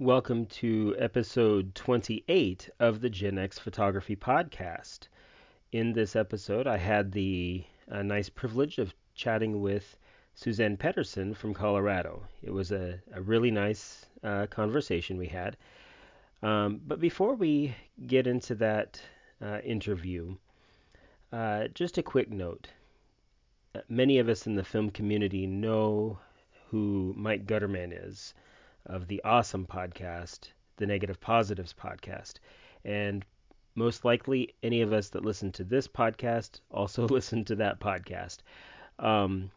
Welcome to episode 28 of the Gen X Photography Podcast. In this episode, I had the uh, nice privilege of chatting with Suzanne Pedersen from Colorado. It was a, a really nice uh, conversation we had. Um, but before we get into that uh, interview, uh, just a quick note. Uh, many of us in the film community know who Mike Gutterman is of the awesome podcast, the Negative Positives podcast. And most likely, any of us that listen to this podcast also listen to that podcast. Um,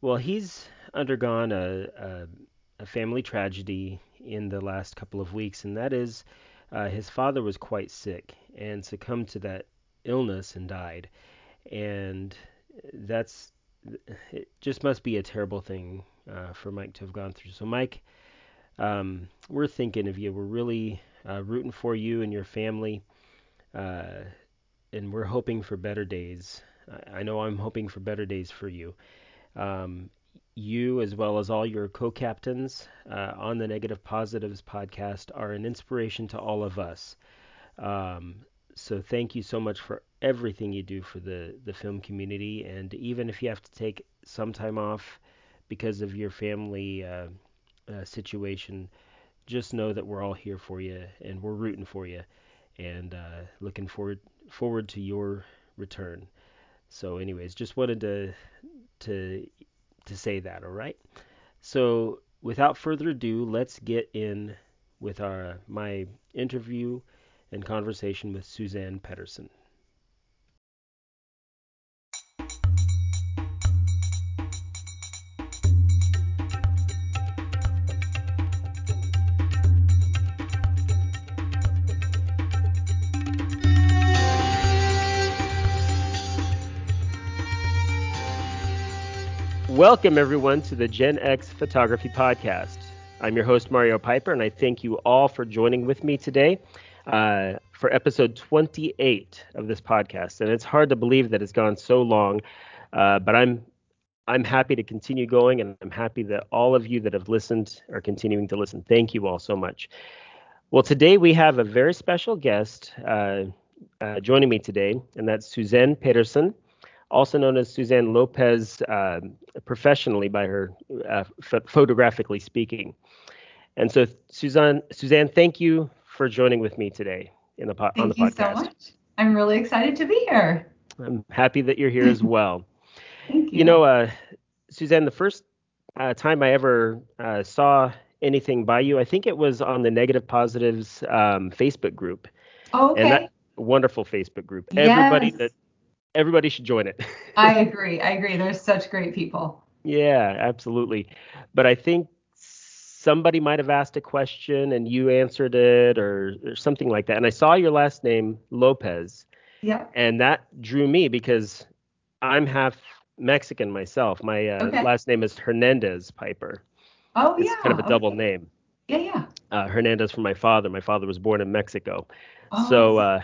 well, he's undergone a, a, a, family tragedy in the last couple of weeks, and that is uh, his father was quite sick and succumbed to that illness and died. And that's it just must be a terrible thing uh, for Mike to have gone through. So, Mike, um, we're thinking of you. We're really uh, rooting for you and your family, uh, and we're hoping for better days. I know I'm hoping for better days for you. Um, you, as well as all your co captains uh, on the Negative Positives podcast, are an inspiration to all of us. Um, so, thank you so much for everything you do for the, the film community. And even if you have to take some time off because of your family uh, uh, situation, just know that we're all here for you and we're rooting for you and uh, looking forward forward to your return. So, anyways, just wanted to to to say that. All right. So, without further ado, let's get in with our my interview and conversation with Suzanne Pedersen. Welcome, everyone, to the Gen X Photography Podcast. I'm your host, Mario Piper, and I thank you all for joining with me today uh, for episode 28 of this podcast. And it's hard to believe that it's gone so long, uh, but I'm I'm happy to continue going, and I'm happy that all of you that have listened are continuing to listen. Thank you all so much. Well, today we have a very special guest uh, uh joining me today, and that's Suzanne Pedersen also known as Suzanne Lopez uh, professionally by her uh, photographically speaking. And so, Suzanne, Suzanne, thank you for joining with me today in the po- on the podcast. Thank you so much. I'm really excited to be here. I'm happy that you're here as well. thank you. You know, uh, Suzanne, the first uh, time I ever uh, saw anything by you, I think it was on the Negative Positives um, Facebook group. Oh, okay. And that wonderful Facebook group. Yes. Everybody that everybody should join it. I agree. I agree. There's such great people. Yeah, absolutely. But I think somebody might have asked a question and you answered it or, or something like that. And I saw your last name, Lopez. Yeah. And that drew me because I'm half Mexican myself. My uh, Okay. last name is Hernandez Piper. Oh, It's yeah. kind of a double okay. name. Yeah, yeah. Uh, Hernandez from my father. My father was born in Mexico. Oh, So, uh,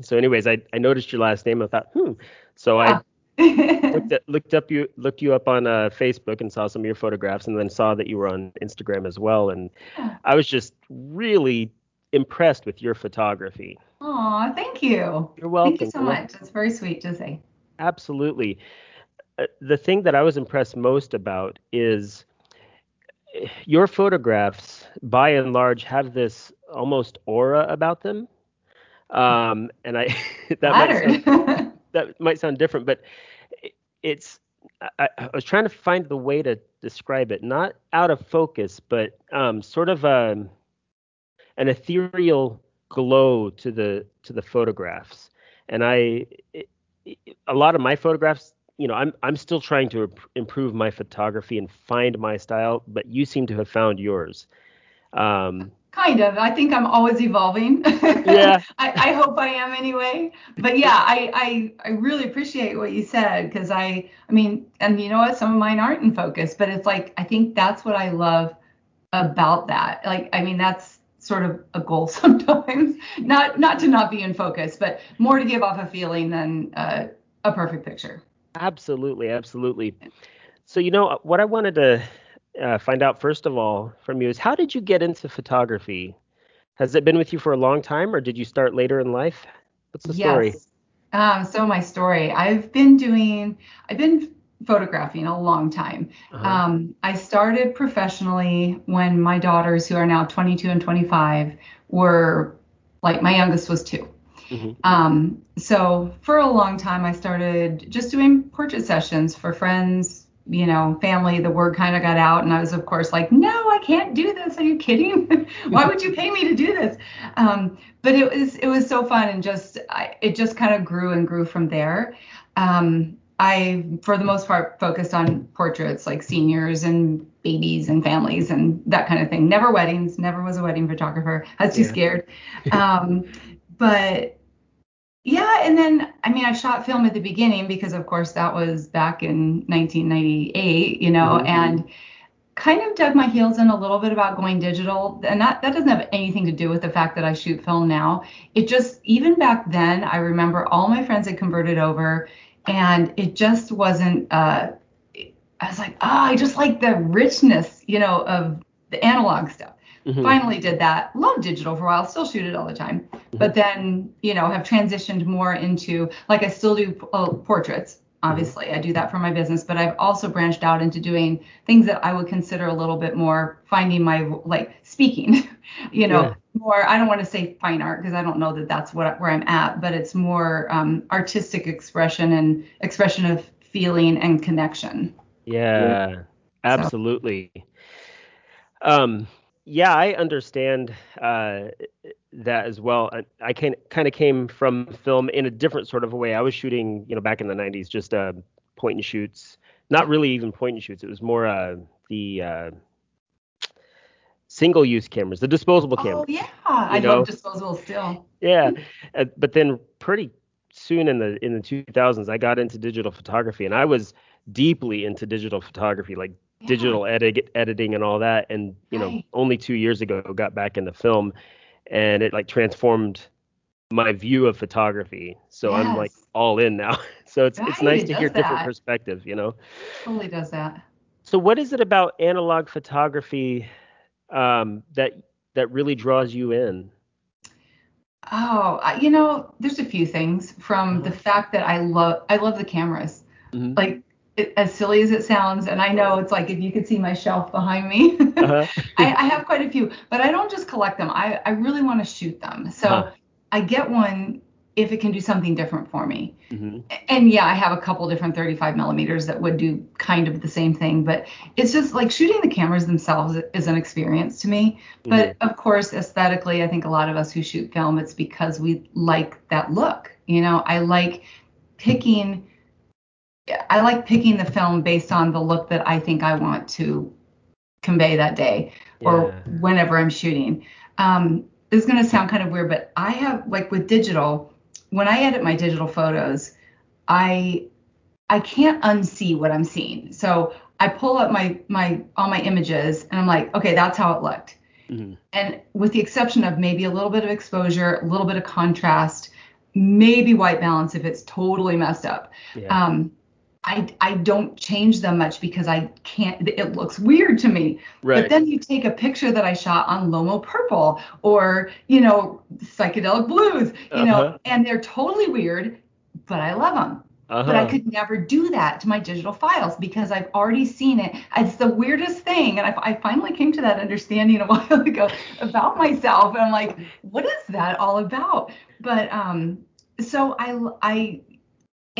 so anyways, I, I noticed your last name. I thought, hmm. So I looked, at, looked up you looked you up on uh, Facebook and saw some of your photographs, and then saw that you were on Instagram as well. And Yeah. I was just really impressed with your photography. Aw, thank you. You're welcome. Thank you so much. It's very sweet to say. Absolutely. Uh, the thing that I was impressed most about is eh, your photographs, by and large, have this almost aura about them. Um, and I that might sound, that might sound different, but it- it's I, I was trying to find the way to describe it, not out of focus, but um, sort of um an ethereal glow to the to the photographs. And I, it, it- a lot of my photographs, you know, I'm I'm still trying to improve my photography and find my style, but you seem to have found yours. Um, kind of. I think I'm always evolving. Yeah. I, I hope I am anyway. But yeah, I, I, I really appreciate what you said because I, I mean, and you know what? Some of mine aren't in focus, but it's like, I think that's what I love about that. Like, I mean, that's sort of a goal sometimes, not, not to not be in focus, but more to give off a feeling than uh, a perfect picture. Absolutely, absolutely. So you know what I wanted to uh, find out first of all from you is how did you get into photography? Has it been with you for a long time, or did you start later in life? What's the story? Yes. Um, so my story, I've been doing, I've been photographing a long time. Uh-huh. Um, I started professionally when my daughters, who are now 22 and 25, were like my youngest was 2 mm-hmm. um, so for a long time, I started just doing portrait sessions for friends, you know, family. The word kind of got out, and I was, of course, like, no, I can't do this. Are you kidding? Why would you pay me to do this? Um, but it was it was so fun, and just I, it just kind of grew and grew from there. Um, I, for the most part, focused on portraits like seniors and babies and families and that kind of thing. Never weddings. Never was a wedding photographer. I was too yeah. scared. Um, but yeah, and then I mean, I shot film at the beginning because, of course, that was back in 1998, you know, mm-hmm. and kind of dug my heels in a little bit about going digital and that that doesn't have anything to do with the fact that I shoot film now it just even back then I remember all my friends had converted over and it just wasn't uh I was like, oh, I just like the richness, you know, of the analog stuff. Mm-hmm. Finally did that. Love digital for a while. Still shoot it all the time. Mm-hmm. But then, you know, have transitioned more into like I still do uh, portraits. Obviously, mm-hmm. I do that for my business, but I've also branched out into doing things that I would consider a little bit more finding my like speaking. you know, yeah. more. I don't want to say fine art because I don't know that that's what where I'm at, but it's more um, artistic expression and expression of feeling and connection. Yeah, absolutely. So. Um, yeah, I understand uh, that as well. I, I can kind of came from film in a different sort of a way. I was shooting, you know, back in the '90s, just uh, point and shoots. Not really even point and shoots. It was more uh, the uh, single use cameras, the disposable oh, cameras. Oh yeah, I know? love disposable still. Yeah, uh, but then pretty soon in the in the 2000s, I got into digital photography, and I was deeply into digital photography, like yeah. digital edit editing and all that. And you right. know, only two years ago, got back into film, and it like transformed my view of photography. So yes. I'm like all in now. so it's right, it's nice to hear that. different perspective, you know. Totally does that. So what is it about analog photography um, that that really draws you in? Oh, you know, there's a few things from mm-hmm. the fact that I love I love the cameras. Mm-hmm. Like it, as silly as it sounds, and I know it's like if you could see my shelf behind me, uh-huh. I, I, have quite a few, but I don't just collect them. I, I really want to shoot them. So huh. I get one if it can do something different for me. Mm-hmm. And yeah, I have a couple different 35 millimeters that would do kind of the same thing, but it's just like shooting the cameras themselves is an experience to me. Mm-hmm. But of course, aesthetically, I think a lot of us who shoot film, it's because we like that look. You know, I like picking I like picking the film based on the look that I think I want to convey that day or yeah. whenever I'm shooting. Um, this is going to sound kind of weird, but I have like with digital, when I edit my digital photos, I I can't unsee what I'm seeing. So I pull up my my all my images and I'm like, okay, that's how it looked. Mm-hmm. And with the exception of maybe a little bit of exposure, a little bit of contrast, maybe white balance if it's totally messed up. Yeah. Um, I, I don't change them much because I can't, it looks weird to me. Right. But then you take a picture that I shot on Lomo Purple or, you know, psychedelic blues, you uh-huh. know, and they're totally weird, but I love them. Uh-huh. But I could never do that to my digital files because I've already seen it. It's the weirdest thing. And I, I finally came to that understanding a while ago about myself. And I'm like, what is that all about? But um, so I, I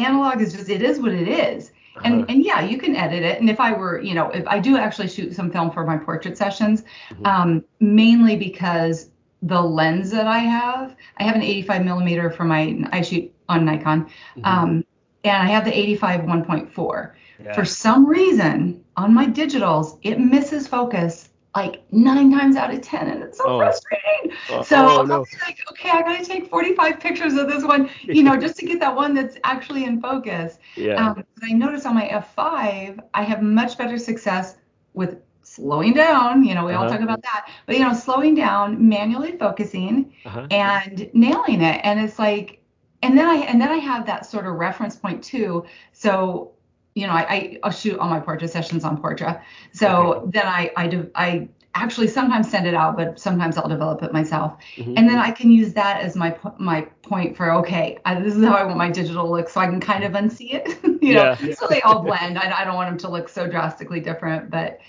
analog is just it is what it is. And uh-huh. and yeah, you can edit it. And if I were, you know, if I do actually shoot some film for my portrait sessions, mm-hmm. um, mainly because the lens that I have, I have an 85 millimeter for my I shoot on Nikon, mm-hmm. um, and I have the 85 1.4. Yeah. For some reason, on my digitals, it misses focus like nine times out of ten, and it's so oh. frustrating. Uh, so oh, no. like, okay, I gotta take 45 pictures of this one, you know, just to get that one that's actually in focus. Yeah. Um, I noticed on my F5, I have much better success with slowing down. You know, we uh-huh. all talk about that, but you know, slowing down, manually focusing, uh-huh. and nailing it. And it's like, and then I and then I have that sort of reference point too. So you know, I, I shoot all my portrait sessions on Portra. So okay. then I I do, I actually sometimes send it out, but sometimes I'll develop it myself. Mm-hmm. And then I can use that as my my point for okay, I, this is how I want my digital look, so I can kind of unsee it, you know, yeah. so they all blend. I, I don't want them to look so drastically different, but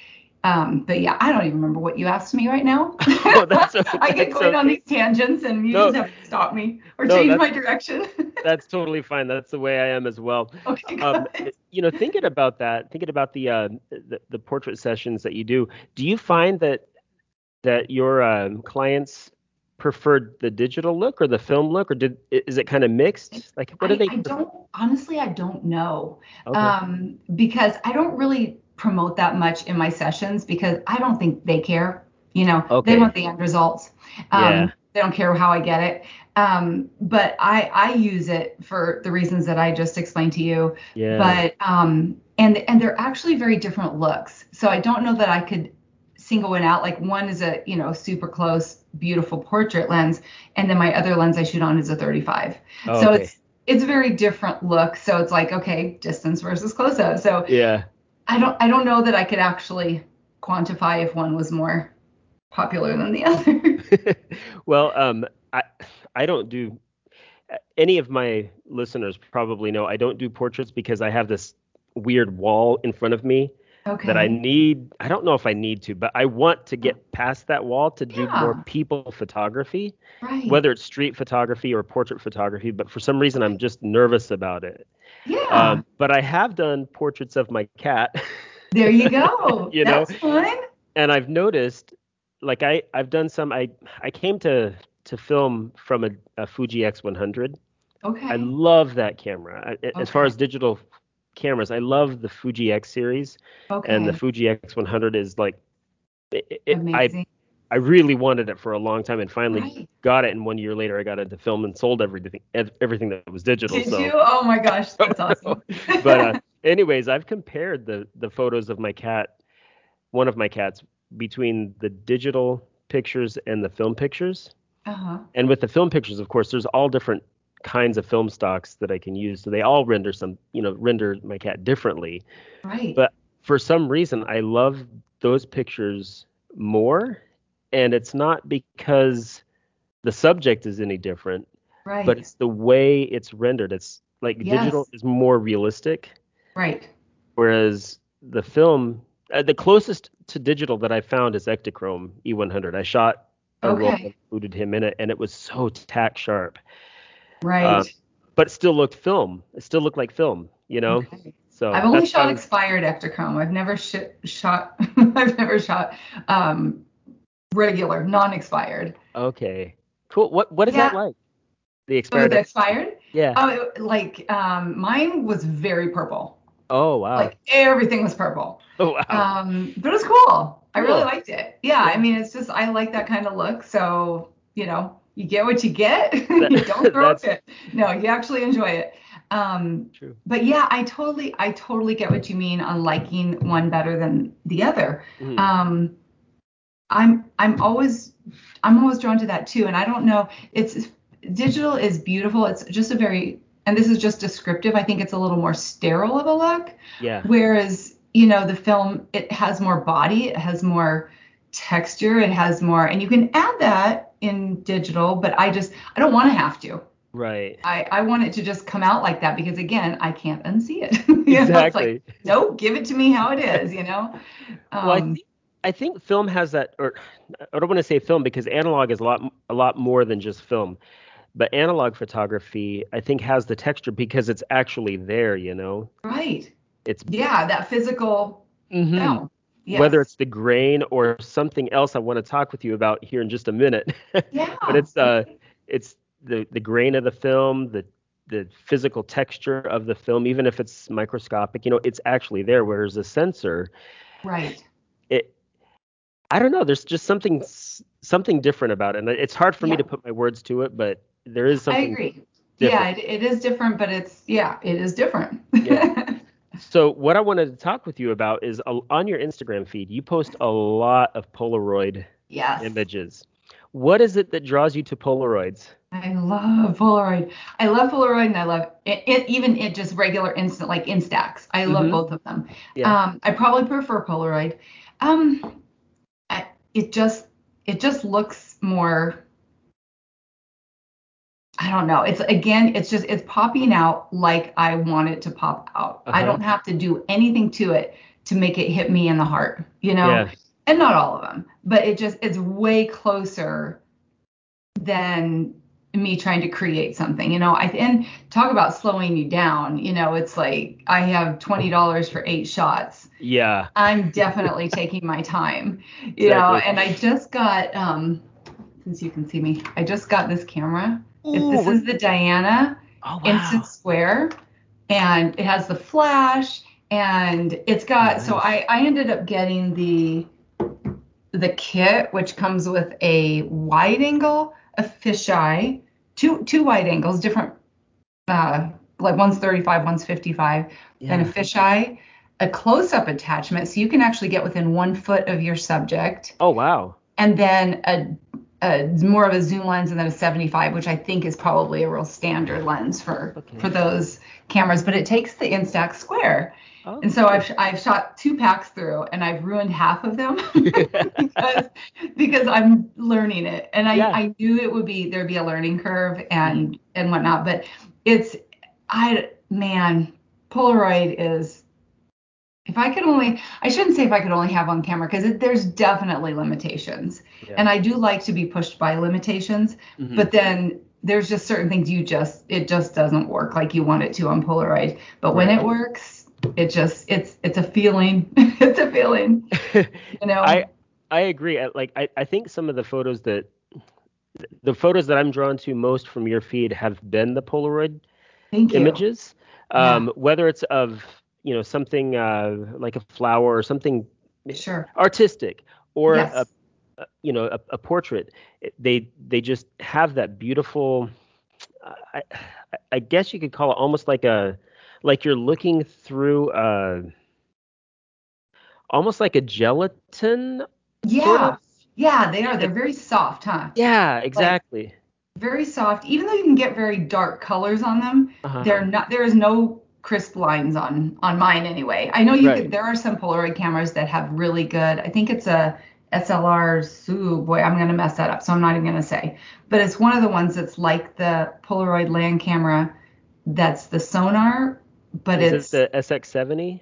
um, but yeah, I don't even remember what you asked me right now. Oh, that's okay. I get going on these tangents and you no, just have to stop me or no, change my direction. that's totally fine. That's the way I am as well. Okay. Um, you know, thinking about that, thinking about the, uh, the, the portrait sessions that you do, do you find that that your um, clients preferred the digital look or the film look, or did is it kind of mixed? Like, what do they? I don't honestly. I don't know, okay. um, because I don't really promote that much in my sessions because I don't think they care. You know, okay. they want the end results. Um, yeah. They don't care how I get it. Um, but I I use it for the reasons that I just explained to you. Yeah. But um, and and they're actually very different looks. So I don't know that I could single one out. Like one is a you know super close, beautiful portrait lens, and then my other lens I shoot on is a 35. Oh, so okay. it's it's a very different look. So it's like okay, distance versus close up. So yeah, I don't I don't know that I could actually quantify if one was more popular than the other. well, um, I I don't do any of my listeners probably know I don't do portraits because I have this weird wall in front of me okay. that I need. I don't know if I need to, but I want to get past that wall to do yeah. more people photography, right. whether it's street photography or portrait photography. But for some reason, I'm just nervous about it. Yeah. Um, but I have done portraits of my cat. There you go. you That's know, fun. And I've noticed, like I I've done some. I I came to to film from a, a Fuji X100. Okay. I love that camera. I, okay. As far as digital cameras, I love the Fuji X series. Okay. And the Fuji X100 is like, it, it, Amazing. I I really wanted it for a long time and finally right. got it. And one year later, I got into film and sold everything everything that was digital. Did so. you? Oh my gosh, that's awesome. but uh, anyways, I've compared the the photos of my cat, one of my cats, between the digital pictures and the film pictures. Uh-huh. And with the film pictures, of course, there's all different kinds of film stocks that I can use. So they all render some, you know, render my cat differently. Right. But for some reason, I love those pictures more and it's not because the subject is any different, right. but it's the way it's rendered. It's like yes. digital is more realistic, right? Whereas the film, uh, the closest to digital that I found is Ektachrome E100. I shot a okay. that included him in it, and it was so tack sharp. Right. Uh, but it still looked film. It still looked like film, you know. Okay. So I've only shot expired Ektachrome. I've never sh- shot. I've never shot um, regular, non-expired. Okay, cool. What what is yeah. that like? The expired. Oh, the expired? Yeah. Oh, like um, mine was very purple. Oh wow. Like everything was purple. Oh wow. Um, but it was cool. I really liked it. Yeah, yeah, I mean, it's just I like that kind of look. So you know, you get what you get. you don't throw it. No, you actually enjoy it. Um, True. But yeah, I totally, I totally get what you mean on liking one better than the other. Mm. Um, I'm I'm always I'm always drawn to that too. And I don't know, it's digital is beautiful. It's just a very and this is just descriptive. I think it's a little more sterile of a look. Yeah. Whereas, you know, the film it has more body, it has more texture, it has more and you can add that in digital, but I just I don't want to have to. Right. I, I want it to just come out like that because again, I can't unsee it. exactly. Like, nope, give it to me how it is, you know. Um, well, I think I think film has that, or I don't want to say film because analog is a lot a lot more than just film. But analog photography, I think, has the texture because it's actually there. You know. Right. It's yeah, that physical. Mm-hmm. Yes. Whether it's the grain or something else, I want to talk with you about here in just a minute. Yeah. but it's uh, it's the the grain of the film, the the physical texture of the film, even if it's microscopic, you know, it's actually there. Whereas a sensor, right, it I don't know. There's just something something different about it, and it's hard for yeah. me to put my words to it, but there is something. I agree. Different. Yeah, it, it is different, but it's yeah, it is different. yeah. So what I wanted to talk with you about is uh, on your Instagram feed, you post a lot of Polaroid yes. images. What is it that draws you to Polaroids? I love Polaroid. I love Polaroid and I love it, it even it just regular instant like Instax. I love Mhm. both of them. Yeah. Um, I probably prefer Polaroid. Um, it just it just looks more. I don't know. It's again, it's just it's popping out like I want it to pop out. I Uh-huh. don't have to do anything to it to make it hit me in the heart. You know Yeah. and not all of them, but it just it's way closer than me trying to create something. You know, I and talk about slowing you down. You know, it's like I have twenty dollars for eight shots. Yeah. I'm definitely taking my time. You know, and I just got um since you can see me, I just got this camera. If Ooh, this is the Diana oh wow. instant square and it has the flash and it's got so I, I ended up getting the the kit which comes with a wide angle a fisheye two two wide angles different uh like one's 35 one's 55 and a Yeah. fisheye a close-up attachment so you can actually get within one foot of your subject Oh wow. and then a, a more of a zoom lens and then a 75 which i think is probably a real standard lens for Okay. for those cameras but it takes the instax square Oh, and so I've, I've shot two packs through and i've ruined half of them because because i'm learning it and i Yeah. i knew it would be there'd be a learning curve and and whatnot but it's i man polaroid is if i could only i shouldn't say if i could only have on camera because there's definitely limitations Yeah. and i do like to be pushed by limitations Mhm. but then there's just certain things you just it just doesn't work like you want it to on polaroid but when it works it just it's it's a feeling it's a feeling you know I I agree. I, like I, I think some of the photos that the photos that I'm drawn to most from your feed have been the Polaroid images. Yeah. Um, whether it's of you know something uh, like a flower or something sure artistic or yes a, a you know a, a portrait, they they just have that beautiful. I- I guess you could call it almost like a like you're looking through uh almost like a gelatin yeah sort of yeah they are they're very soft huh Yeah, exactly. very soft even though you can get very dark colors on them Uh-huh. they're not there is no crisp lines on on mine anyway i know you Right. could there are some polaroid cameras that have really good i think it's a slr Sue, boy i'm going to mess that up so i'm not even going to say but it's one of the ones that's like the polaroid land camera that's the sonar but Is it's the SX70?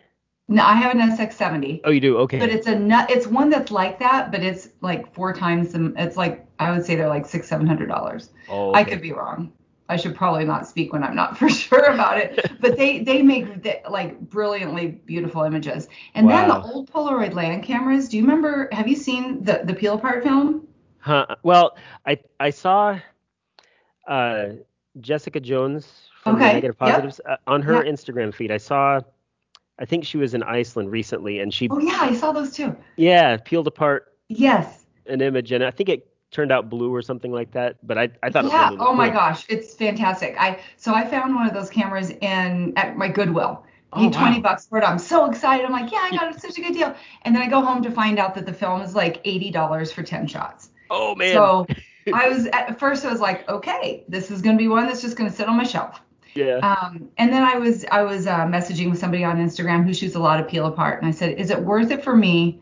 no i have an sx70 Oh, you do. Okay. but it's a nut it's one that's like that but it's like four times the it's like i would say they're like six seven hundred dollars oh, I could be wrong. I should probably not speak when I'm not for sure about it. But they they make the, like brilliantly beautiful images. And then the old Polaroid land cameras. Do you remember? Have you seen the the peel apart film? Huh. Well, I I saw uh, Jessica Jones from Okay, Negative yep. Positives uh, on her Yeah. Instagram feed. I saw. I think she was in Iceland recently, and she Oh yeah, I saw those too. yeah peeled apart Yes. an image, and I think it turned out blue or something like that. But I I thought yeah. it really Oh my cool. gosh, it's fantastic. I so I found one of those cameras in at my Goodwill. Oh, Paid 20 wow. bucks for it. I'm so excited. I'm like, yeah, I got it. such a good deal. And then I go home to find out that the film is like $80 for 10 shots. Oh man. So I was at first I was like, okay, this is gonna be one that's just gonna sit on my shelf. Yeah. Um, and then I was I was uh, messaging with somebody on Instagram who shoots a lot of peel apart, and I said, is it worth it for me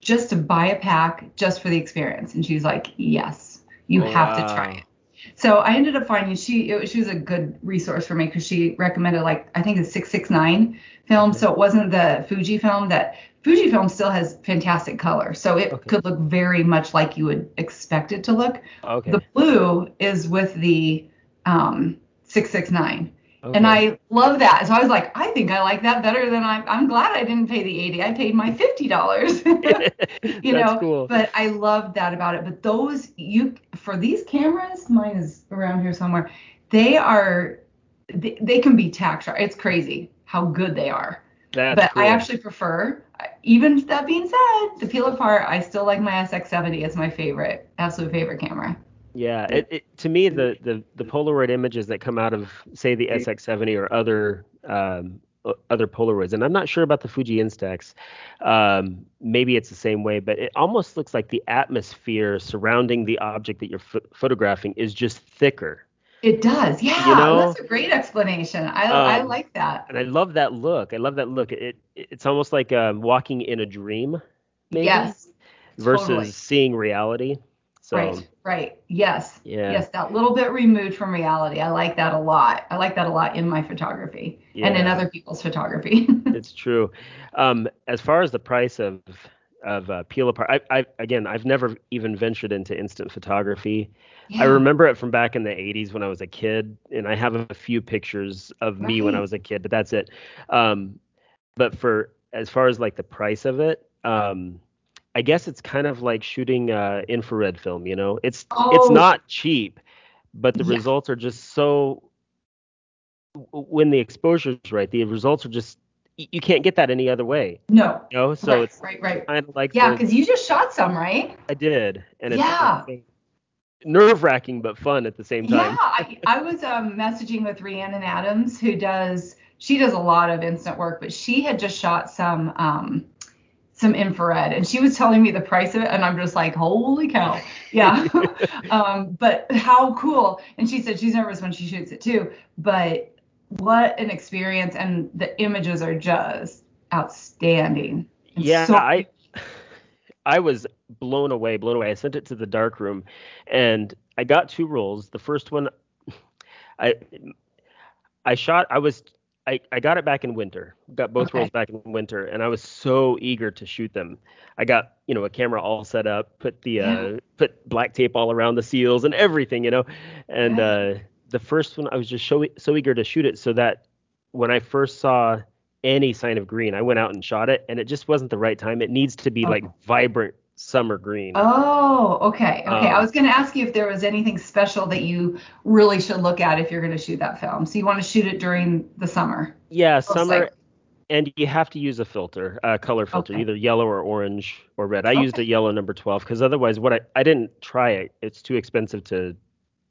just to buy a pack just for the experience? And she's like, yes, you Oh, have to try it. So I ended up finding she it, was- she was a good resource for me because she recommended like I think it's 669 film, so it wasn't the Fuji film that Fuji film still has fantastic color, so it Okay. could look very much like you would expect it to look. okay. The blue is with the um, 669. okay. And I love that. So I was like, I think I like that better than I'm. I'm glad I didn't pay the 80. I paid my $50. you That's know, cool. but I love that about it. But those, you, for these cameras, mine is around here somewhere, they are, they, they can be sharp. It's crazy how good they are. That's but cool. I actually prefer, even that being said, the peel apart, I still like my SX70 as my favorite, absolute favorite camera. Yeah, it, it to me the, the the Polaroid images that come out of say the SX70 or other um, other Polaroids, and I'm not sure about the Fuji Instax. Um, maybe it's the same way, but it almost looks like the atmosphere surrounding the object that you're ph- photographing is just thicker. It does. Yeah, You know? that's a great explanation. I I Um, like that. And I love that look. I love that look. It, it it's almost like um, walking in a dream, maybe, Yes. versus totally. seeing reality. So Right. Right. Yes. yeah, Yes, that little bit removed from reality. I like that a lot. I like that a lot in my photography and in other people's photography. it's true. Um, as far as the price of of uh, peel apart, I, I again, I've never even ventured into instant photography. I remember it from back in the 80s when I was a kid, and I have a few pictures of me when I was a kid, but that's it. Um, but for as far as like the price of it, um, I guess it's kind of like shooting uh, infrared film. You know, it's it's Oh. not cheap, but the Yeah. results are just so. When the exposure's right, the results are just you can't get that any other way. No. You know, so right, it's right, right. kind of like Yeah, because you just shot some, right? I did, and it's, Yeah. nerve wracking but fun at the same time. Yeah, I, I was um, messaging with Rhiannon Adams, who does she does a lot of instant work, but she had just shot some um, some infrared, and she was telling me the price of it, and I'm just like, holy cow, yeah. um, but how cool! And she said she's nervous when she shoots it too, but what an experience, and the images are just outstanding. And yeah, so- I I was blown away, blown away. I sent it to the dark room, and I got two rolls. The first one, I I shot. I was I, I got it back in winter. Got both Okay. rolls back in winter, and I was so eager to shoot them. I got you know a camera all set up, put the Yeah. uh, put black tape all around the seals and everything, you know. And uh, the first one, I was just so so eager to shoot it, so that when I first saw any sign of green, I went out and shot it, and it just wasn't the right time. It needs to be like vibrant summer green. Oh, okay. Okay. I Um, was going to ask you if there was anything special that you really should look at if you're going to shoot that film. So you want to shoot it during the summer. yeah, summer. likely. And you have to use a filter, a color filter, Okay. either yellow or orange or red. I used a yellow number 12 because otherwise, what I I didn't try it. It's too expensive to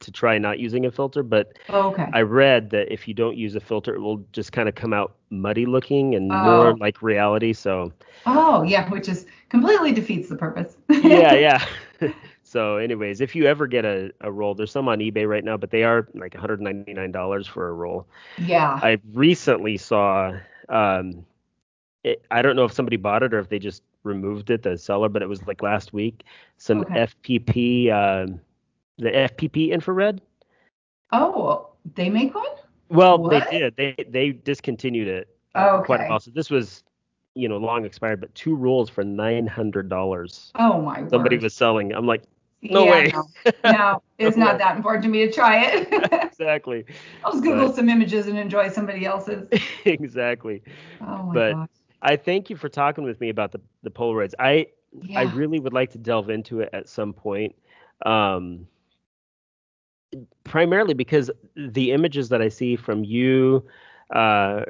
to try not using a filter. But Oh, okay. I read that if you don't use a filter, it will just kind of come out muddy looking and Oh. more like reality. So oh, yeah, which is completely defeats the purpose. yeah, yeah. so, anyways, if you ever get a, a roll, there's some on eBay right now, but they are like $199 for a roll. yeah. I recently saw, um, it, I don't know if somebody bought it or if they just removed it, the seller, but it was like last week. Some Okay. FPP, um, the FPP infrared. oh, they make one? Well, What? they did. They they discontinued it uh, quite a Okay. while. So this was, you know, long expired, but two rolls for nine hundred dollars. Oh, my god. Somebody word. was selling. I'm like, no yeah, way. No, no, it's No not that important to me to try it. exactly, I'll just Google But- some images and enjoy somebody else's. exactly. Oh, my But- gosh. I thank you for talking with me about the the Polaroids. I Yeah. I really would like to delve into it at some point. Um, primarily because the images that I see from you, uh,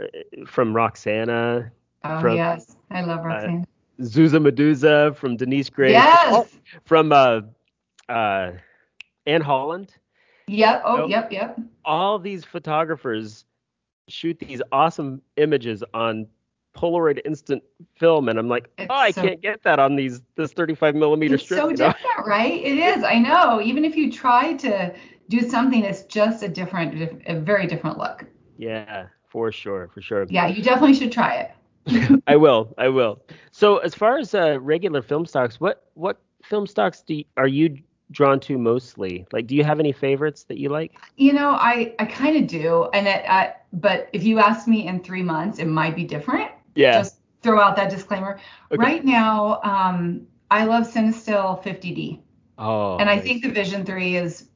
from Roxana, oh, from- yes. I love Roxanne. Zuza Medusa, from Denise Gray, yes. from uh, uh, Anne Holland. Yep. Oh, Nope. yep, yep. All these photographers shoot these awesome images on Polaroid instant film, and I'm like, It's oh, I so- can't get that on these this 35 millimeter It's strip. so you know? different, right? It is. I know. Even if you try to do something, that's just a different, a very different look. Yeah, for sure, for sure. Yeah, you definitely should try it. I will, I will. So as far as uh, regular film stocks, what what film stocks do you, are you drawn to mostly? Like, do you have any favorites that you like? You know, I I kind of do, and it, I, but if you ask me in three months, it might be different. Yeah. Just throw out that disclaimer. Okay. Right now, um, I love Cinestill 50D, oh. and I nice. think the Vision 3 is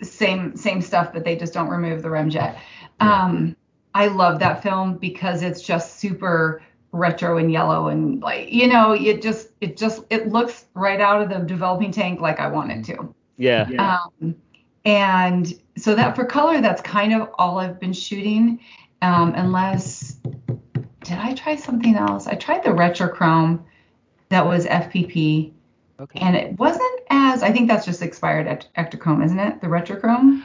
same same stuff, but they just don't remove the remjet. Yeah. Um, I love that film because it's just super retro and yellow and like you know it just it just it looks right out of the developing tank like I want it to. Yeah. Um, and so that for color, that's kind of all I've been shooting. Um, unless, did I try something else? I tried the Retrochrome that was FPP, Okay. and it wasn't as, I think that's just expired ect- Ektachrome, isn't it? The Retrochrome?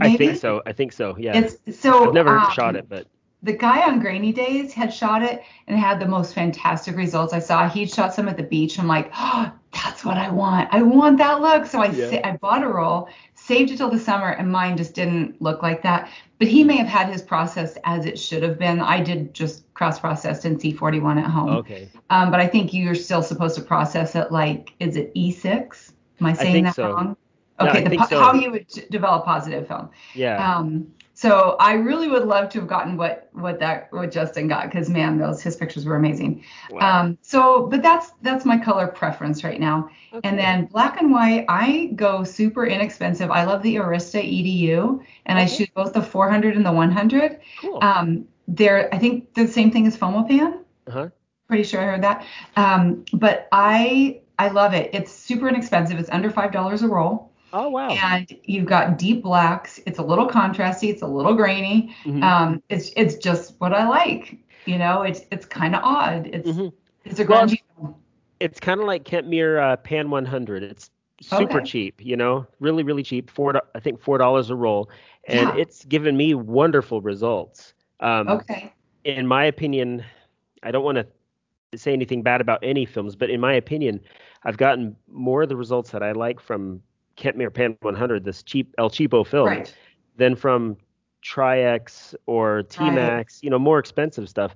I think so. I think so. Yeah. It's so. I've never um, shot it, but the guy on Grainy Days had shot it and had the most fantastic results I saw. He'd shot some at the beach. I'm like, oh, that's what I want. I want that look. So I Yeah. I bought a roll, saved it till the summer, and mine just didn't look like that. But he may have had his process as it should have been. I did just cross processed in C41 at home. Okay. Um, but I think you're still supposed to process it like, is it E6? Am I saying think that so. wrong? Okay, I the, so. how you would develop positive film. Yeah. Um, so I really would love to have gotten what what that what Justin got because man, those his pictures were amazing. Wow. Um, so but that's that's my color preference right now. Okay. And then black and white, I go super inexpensive. I love the Arista EDU, and I shoot both the 400 and the 100. cool. Um, they're I think the same thing as Fomopan. uh-huh. Pretty sure I heard that. Um, but I I love it. It's super inexpensive. It's under five dollars a roll. Oh wow. And you've got deep blacks. It's a little contrasty. It's a little grainy. Mhm. Um, it's it's just what I like. You know, it's it's kind of odd. It's Mhm. it's a Well, grungy. film. It's kind of like Kentmere uh, Pan 100. It's super Okay. cheap, you know, really really cheap. Four, I think four dollars a roll, and Yeah. it's given me wonderful results. Um, Okay. in my opinion, I don't want to say anything bad about any films, but in my opinion, I've gotten more of the results that I like from Kentmere Pan 100, this cheap El Cheapo film, Right. than from Tri-X or T-Max, you know, more expensive stuff.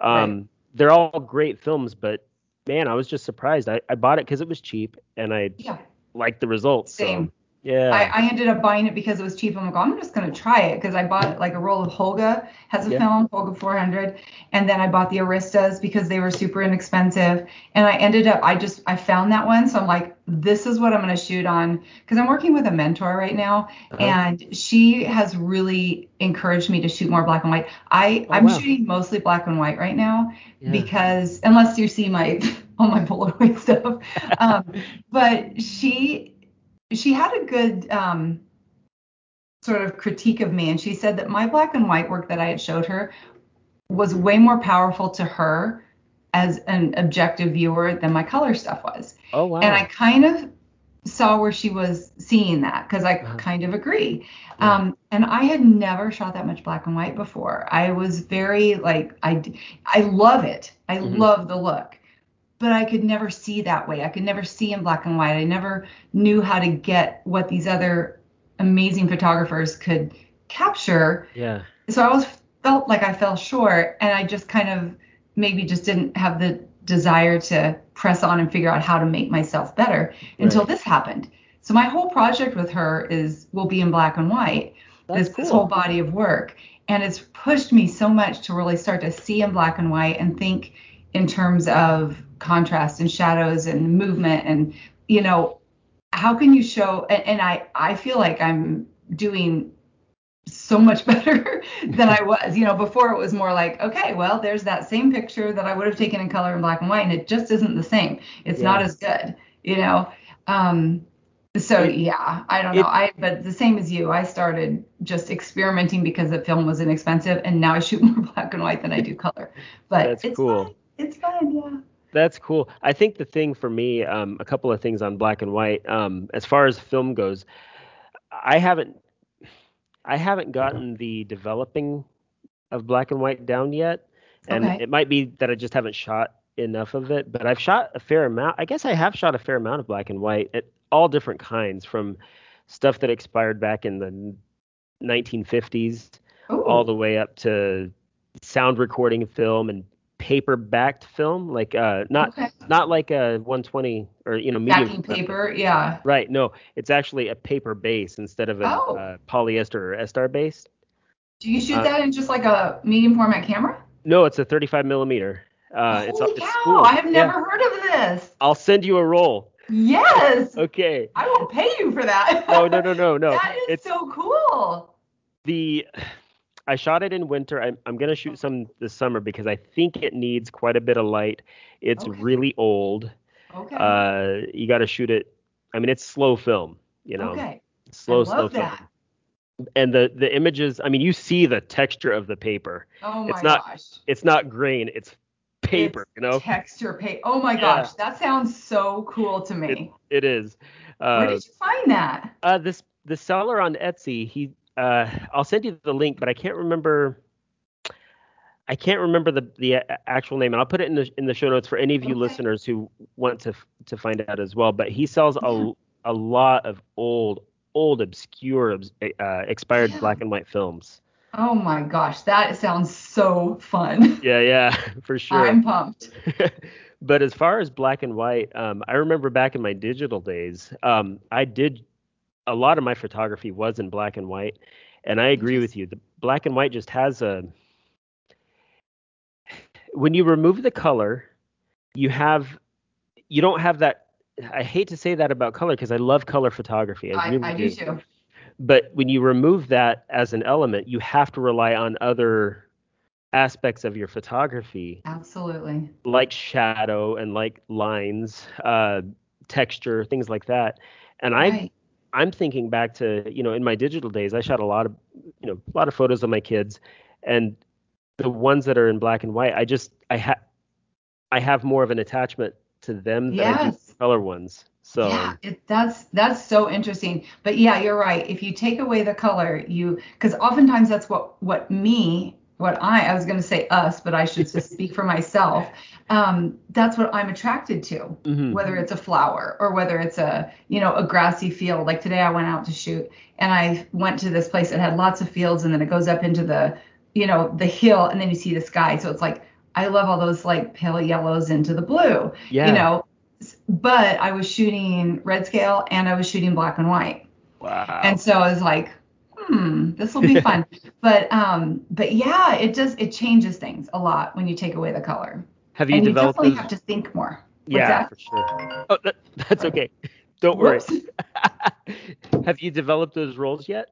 Um, Right. They're all great films, but man, I was just surprised. I, I bought it because it was cheap and I Yeah. liked the results. so, Same. Yeah. I, I ended up buying it because it was cheap. I'm like, I'm just gonna try it because I bought like a roll of Holga has a Yeah. film, Holga 400, and then I bought the Aristas because they were super inexpensive. And I ended up, I just I found that one, so I'm like, this is what I'm gonna shoot on because I'm working with a mentor right now, Uh-huh. and she has really encouraged me to shoot more black and white. I Oh, I'm wow. shooting mostly black and white right now Yeah. because unless you see my all my Polaroid stuff, um, but she she had a good um, sort of critique of me, and she said that my black and white work that I had showed her was way more powerful to her as an objective viewer than my color stuff was. oh wow. And I kind of saw where she was seeing that because I Uh-huh. kind of agree. Yeah. Um, and I had never shot that much black and white before. I was very like I I love it. I Mhm. love the look. But I could never see that way. I could never see in black and white. I never knew how to get what these other amazing photographers could capture yeah. so I always felt like I fell short, and I just kind of maybe just didn't have the desire to press on and figure out how to make myself better until this happened. So my whole project with her is will be in black and white. That's this, this whole body of work, and it's pushed me so much to really start to see in black and white and think in terms of contrast and shadows and movement and you know how can you show and, and I I feel like I'm doing so much better than I was. You know, before it was more like, okay, well, there's that same picture that I would have taken in color and black and white, and it just isn't the same. It's not as good, you know. Um, so It- yeah, I don't it- know. I but the same as you, I started just experimenting because the film was inexpensive, and now I shoot more black and white than I do color. But That's it's cool. It's fun, yeah. That's cool. I think the thing for me, um, a couple of things on black and white. Um, as far as film goes, I haven't, I haven't gotten the developing of black and white down yet, and Okay. it might be that I just haven't shot enough of it. But I've shot a fair amount. I guess I have shot a fair amount of black and white at all different kinds, from stuff that expired back in the 1950s Ooh, all the way up to sound recording film and paper backed film like uh not okay. not like a 120 or you know medium Backing paper, yeah. right no it's actually a paper base instead of a Oh. uh, polyester or estar base Do you shoot Uh, that in just like a medium format camera? no it's a 35 millimeter uh it's, Holy it's cow! cool. I have Yeah. never heard of this. i'll send you a roll Yes, okay I will pay you for that. no no no no no that is it's so cool. the I shot it in winter. I'm, I'm gonna shoot some this summer because I think it needs quite a bit of light. It's Okay. really old. Okay. Uh, you got to shoot it. I mean, it's slow film. You know, okay. slow, I slow love film. that. And the the images. I mean, you see the texture of the paper. Oh my It's not- gosh. It's not grain. It's paper. It's you know, Texture paper. Oh my Yeah. gosh, that sounds so cool to me. it is. Where Uh, did you find that? uh, this the seller on Etsy. He. Uh, I'll send you the link, but I can't remember. I can't remember the the actual name, and I'll put it in the in the show notes for any of you Okay. listeners who want to to find out as well. But he sells Yeah. a a lot of old old obscure uh, expired Yeah. black and white films. Oh my gosh, that sounds so fun. Yeah, yeah, for sure. I'm pumped. but as far as black and white, um, I remember back in my digital days, um, I did a lot of my photography was in black and white, and I agree with you. The black and white just has a when you remove the color, you have you don't have that. I hate to say that about color because I love color photography. I, I, really I do too. but when you remove that as an element, you have to rely on other aspects of your photography Absolutely. like shadow and like lines, uh, texture, things like that. And I Right. I'm thinking back to you know in my digital days, I shot a lot of you know a lot of photos of my kids, and the ones that are in black and white, I just I have I have more of an attachment to them than I do Yes. to color ones. So yeah, it, that's that's so interesting. But yeah, you're right. If you take away the color, you because oftentimes that's what what me what I I was going to say us, but I should just speak for myself. Um, that's what I'm attracted to. mhm. Whether it's a flower or whether it's a you know a grassy field. Like today, I went out to shoot and I went to this place that had lots of fields, and then it goes up into the you know the hill, and then you see the sky. So it's like I love all those like pale yellows into the blue yeah, you know but i was shooting red scale and i was shooting black and white wow, and so i was like hmm this will be fun but um but yeah it does it changes things a lot when you take away the color have you and you definitely those? have to think more yeah, for sure. Oh, that, that's okay. Don't worry. Have you developed those rolls yet?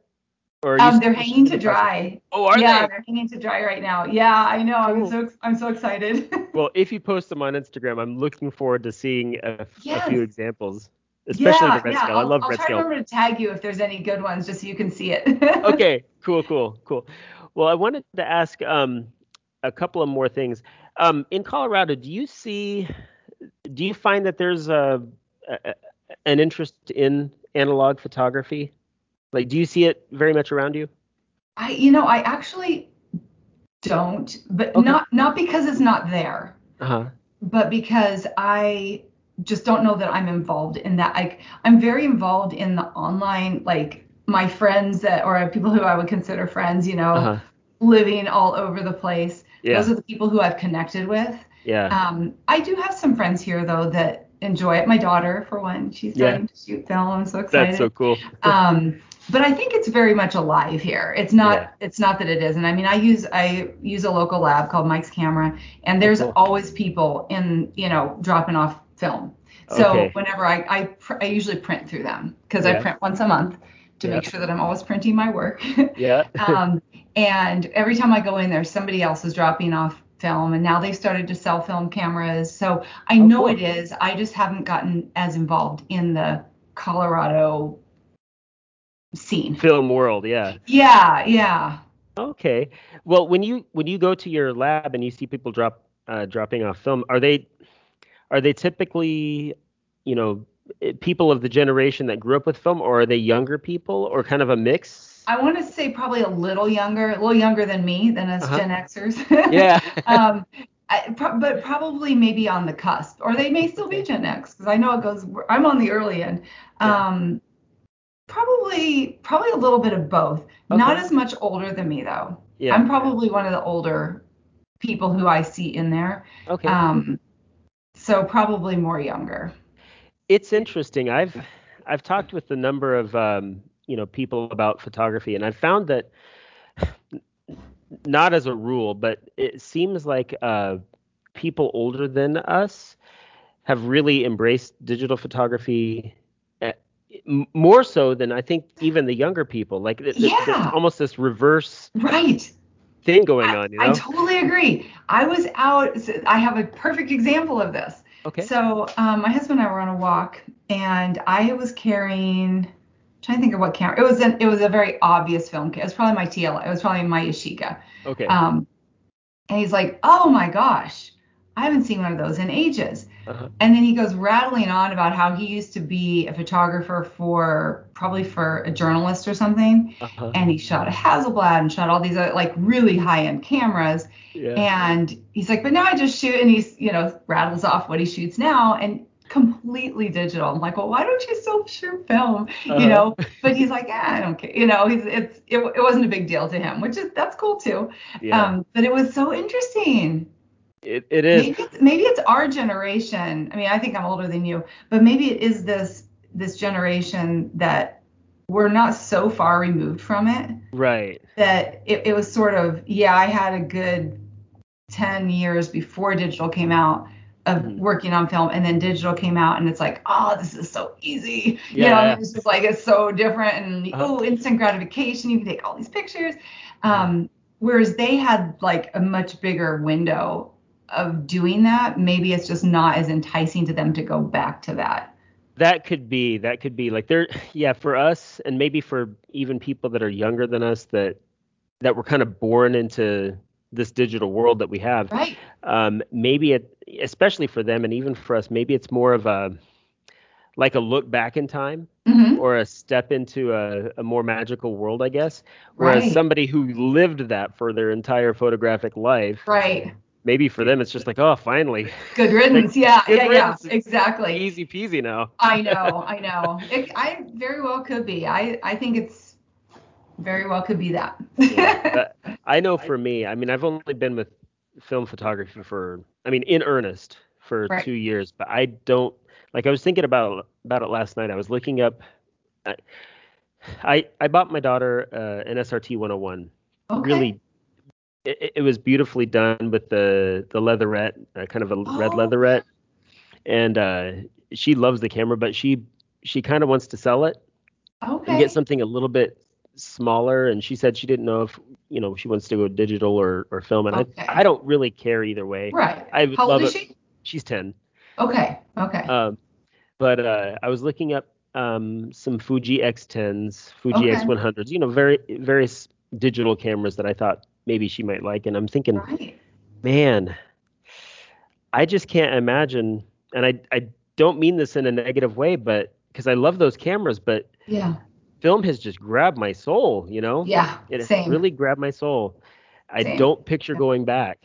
Or are you um they're hanging to dry Oh, are yeah they? they're hanging to dry right now yeah i know i'm Cool. so i'm so excited Well, if you post them on Instagram, I'm looking forward to seeing a, a few examples, especially yeah the red yeah scale. I I'll, love I'll red try scale. to remember to tag you if there's any good ones just so you can see it okay, cool, cool, cool. Well, I wanted to ask um, a couple of more things. Um, in Colorado, do you see, do you find that there's a, a an interest in analog photography? Like, do you see it very much around you? I, you know, I actually don't, but Okay. not not because it's not there, Uh huh. but because I just don't know that I'm involved in that. Like, I'm very involved in the online, like my friends that or people who I would consider friends, you know, Uh huh. living all over the place. Yeah. Those are the people who I've connected with. Yeah. Um, I do have some friends here though that enjoy it. My daughter, for one, she's Yeah. starting to shoot film. I'm so excited That's so cool. um, but I think it's very much alive here. It's not. Yeah. It's not that it isn't. I mean, I use I use a local lab called Mike's Camera, and there's cool. always people in you know dropping off film. So Okay. whenever I I, pr- I usually print through them because Yeah. I print once a month to Yeah. make sure that I'm always printing my work. Yeah. um, and every time I go in there, somebody else is dropping off film, and now they've started to sell film cameras. So I Oh, know cool. it is. I just haven't gotten as involved in the Colorado scene. Film world. Yeah. Yeah, yeah. Okay. Well, when you when you go to your lab and you see people drop uh, dropping off film, are they are they typically, you know, eh, people of the generation that grew up with film, or are they younger people, or kind of a mix? I want to say probably a little younger, a little younger than me, than us Uh-huh. Gen Xers. Yeah. um, I, pro- but probably maybe on the cusp, or they may still be Gen X, because I know it goes. I'm on the early end. Yeah. Um, probably, probably a little bit of both. Not as much older than me though. yeah. I'm probably one of the older people who I see in there. okay. Um, so probably more younger. it's interesting. I've I've talked with a number of um, you know people about photography, and I've found that not as a rule, but it seems like uh, people older than us have really embraced digital photography uh, more so than I think even the younger people. Like th- Yeah. there's almost this reverse Right. thing going I, on. You I totally agree. I was out. I have a perfect example of this. Okay. So um, my husband and I were on a walk, and I was carrying. trying to think of what camera. It was an. It was a very obvious film. It was probably my TL. It was probably my Yashica. okay. Um, and he's like, "Oh my gosh, I haven't seen one of those in ages. Uh-huh. And then he goes rattling on about how he used to be a photographer for probably for a journalist or something. Uh-huh. And he shot a Hasselblad and shot all these other, like really high end cameras. Yeah. And he's like, but now I just shoot. And he's, you know, rattles off what he shoots now and completely digital. I'm like, well, why don't you still shoot film? Uh-huh. You know, but he's like, yeah, I don't care. You know, he's, it's, it, it wasn't a big deal to him, which is, that's cool too. yeah. Um, but it was so interesting. It, it is. Maybe it's, maybe it's our generation. I mean, I think I'm older than you, but maybe it is this this generation that we're not so far removed from it Right. that it, it was sort of yeah. I had a good ten years before digital came out of Mhm. working on film, and then digital came out, and it's like oh, this is so easy. Yeah. You know, Yeah. it's just like it's so different, and Uh-huh. oh, instant gratification. You can take all these pictures. Um, whereas they had like a much bigger window of doing that maybe it's just not as enticing to them to go back to that That could be. That could be like there. Yeah, for us, and maybe for even people that are younger than us that that were kind of born into this digital world that we have. right Um, maybe it, especially for them, and even for us, maybe it's more of a like a look back in time hmm or a step into a, a more magical world, I guess. Whereas Right. somebody who lived that for their entire photographic life, right maybe for them it's just like, oh, finally, good riddance yeah Good yeah riddance. yeah exactly easy peasy now. i know i know it, i very well could be i i think it's very well could be that But I know for me, I mean, I've only been with film photography for, I mean, in earnest for Right. two years, but I don't like. I was thinking about about it last night. I was looking up. I I, I bought my daughter uh, an SRT 101. okay. Really, it, it was beautifully done with the the leatherette, uh, kind of a red Oh. leatherette, and uh, she loves the camera, but she she kind of wants to sell it okay and get something a little bit smaller and she said she didn't know if you know she wants to go digital or, or film and Okay. I, I don't really care either way right I how old is it. she she's 10 okay okay um, but uh, i was looking up um, some fuji x10s fuji Okay. x100s you know very various digital cameras that i thought maybe she might like and i'm thinking right man i just can't imagine and i, I don't mean this in a negative way but because i love those cameras but yeah film has just grabbed my soul you know yeah it same really grabbed my soul. I Same. don't picture going back.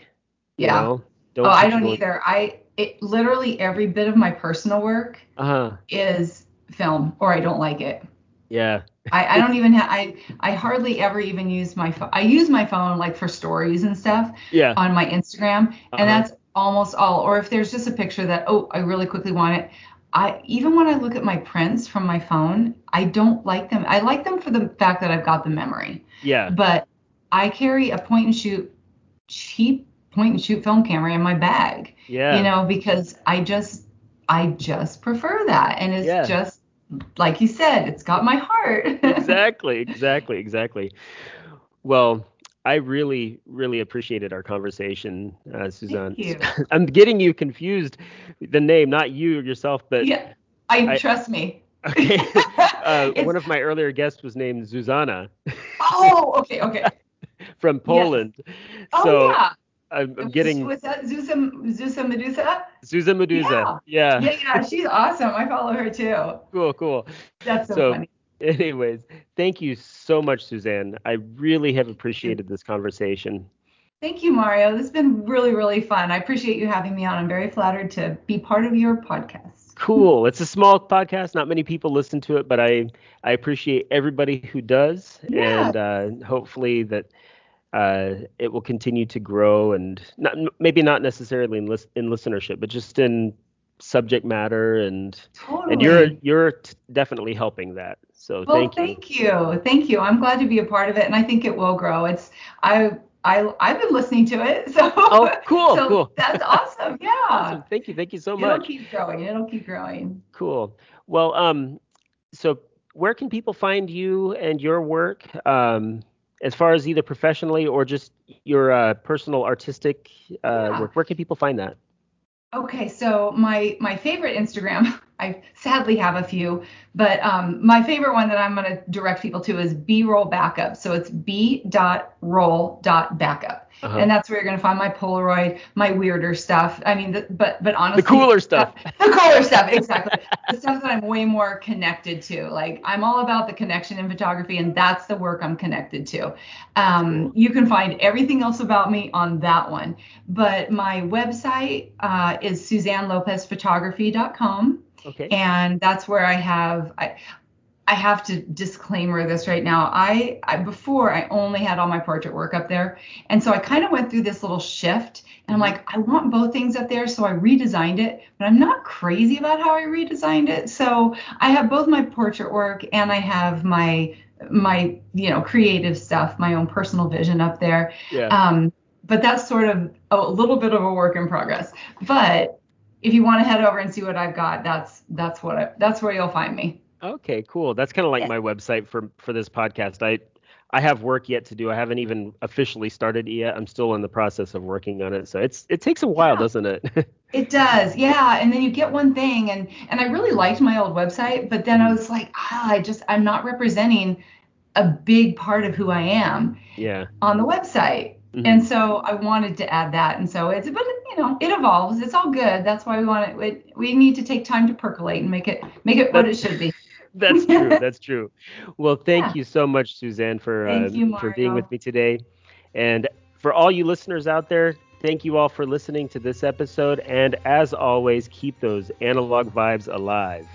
You Yeah. know? oh i don't going- either i it literally every bit of my personal work Uh-huh. is film or I don't like it. Yeah. I, I don't even have I I hardly ever even use my phone. I use my phone like for stories and stuff Yeah. on my Instagram, Uh-huh. and that's almost all. Or if there's just a picture that oh I really quickly want it. I even when I look at my prints from my phone, I don't like them. I like them for the fact that I've got the memory, Yeah. but I carry a point and shoot cheap point and shoot film camera in my bag Yeah. you know because i just i just prefer that and it's Yeah. just like you said it's got my heart exactly. Exactly. Exactly. Well, I really, really appreciated our conversation, uh, Suzanne. you. I'm getting you confused. The name, not you yourself, but yeah I, I- trust me okay. Uh, one of my earlier guests was named Zuzana oh okay okay from Poland. oh so yeah I'm, I'm getting that Zusa Zusa Medusa Susan Medusa. Yeah. yeah yeah she's awesome I follow her too Cool. Cool. that's so, So- funny Anyways, thank you so much, Suzanne. I really have appreciated this conversation. thank you Mario this has been really really fun I appreciate you having me on I'm very flattered to be part of your podcast Cool. It's a small podcast. Not many people listen to it, but I I appreciate everybody who does, Yeah. and uh, hopefully that uh, it will continue to grow and not maybe not necessarily in, in listenership, but just in subject matter and totally and you're you're t- definitely helping that. So Well, thank you. thank you. Thank you. I'm glad to be a part of it, and I think it will grow. It's I I I've been listening to it, so Oh, cool, so cool. That's awesome. Yeah. Awesome. Thank you. Thank you so much. It'll keep growing. It'll keep growing. Cool. Well, um, so where can people find you and your work, um, as far as either professionally or just your uh, personal artistic uh, Yeah. work? Where can people find that? Okay, so my my favorite Instagram I sadly have a few, but um, my favorite one that I'm going to direct people to is B-roll backup. So it's b.roll.backup. Uh-huh. And that's where you're going to find my Polaroid, my weirder stuff. I mean, the, but but honestly, the cooler stuff. The cooler stuff, exactly. the stuff that I'm way more connected to. Like I'm all about the connection in photography, and that's the work I'm connected to. Um, you can find everything else about me on that one. But my website uh, is SuzanneLopezPhotography.com. Okay. And that's where I have I, I have to disclaimer this right now. I, I before I only had all my portrait work up there, and so I kind of went through this little shift. And I'm mm-hmm. like, I want both things up there, so I redesigned it. But I'm not crazy about how I redesigned it. So I have both my portrait work and I have my my you know creative stuff, my own personal vision up there. Yeah. Um, but that's sort of a little bit of a work in progress. But if you want to head over and see what I've got, that's that's what I, that's where you'll find me. Okay, cool. That's kind of like yeah. my website for for this podcast. I I have work yet to do. I haven't even officially started yet. I'm still in the process of working on it. So it's it takes a while, yeah. doesn't it? it does. Yeah. And then you get one thing and and I really liked my old website, but then I mm-hmm. was like, ah, I just I'm not representing a big part of who I am yeah. on the website. Mm-hmm. And so I wanted to add that. And so it's, but you know, it evolves. It's all good. That's why we want it. We need to take time to percolate and make it, make it what it should be. That's true. That's true. Well, thank yeah. you so much, Suzanne, for uh, you, for being with me today. And for all you listeners out there, thank you all for listening to this episode. And as always, keep those analog vibes alive.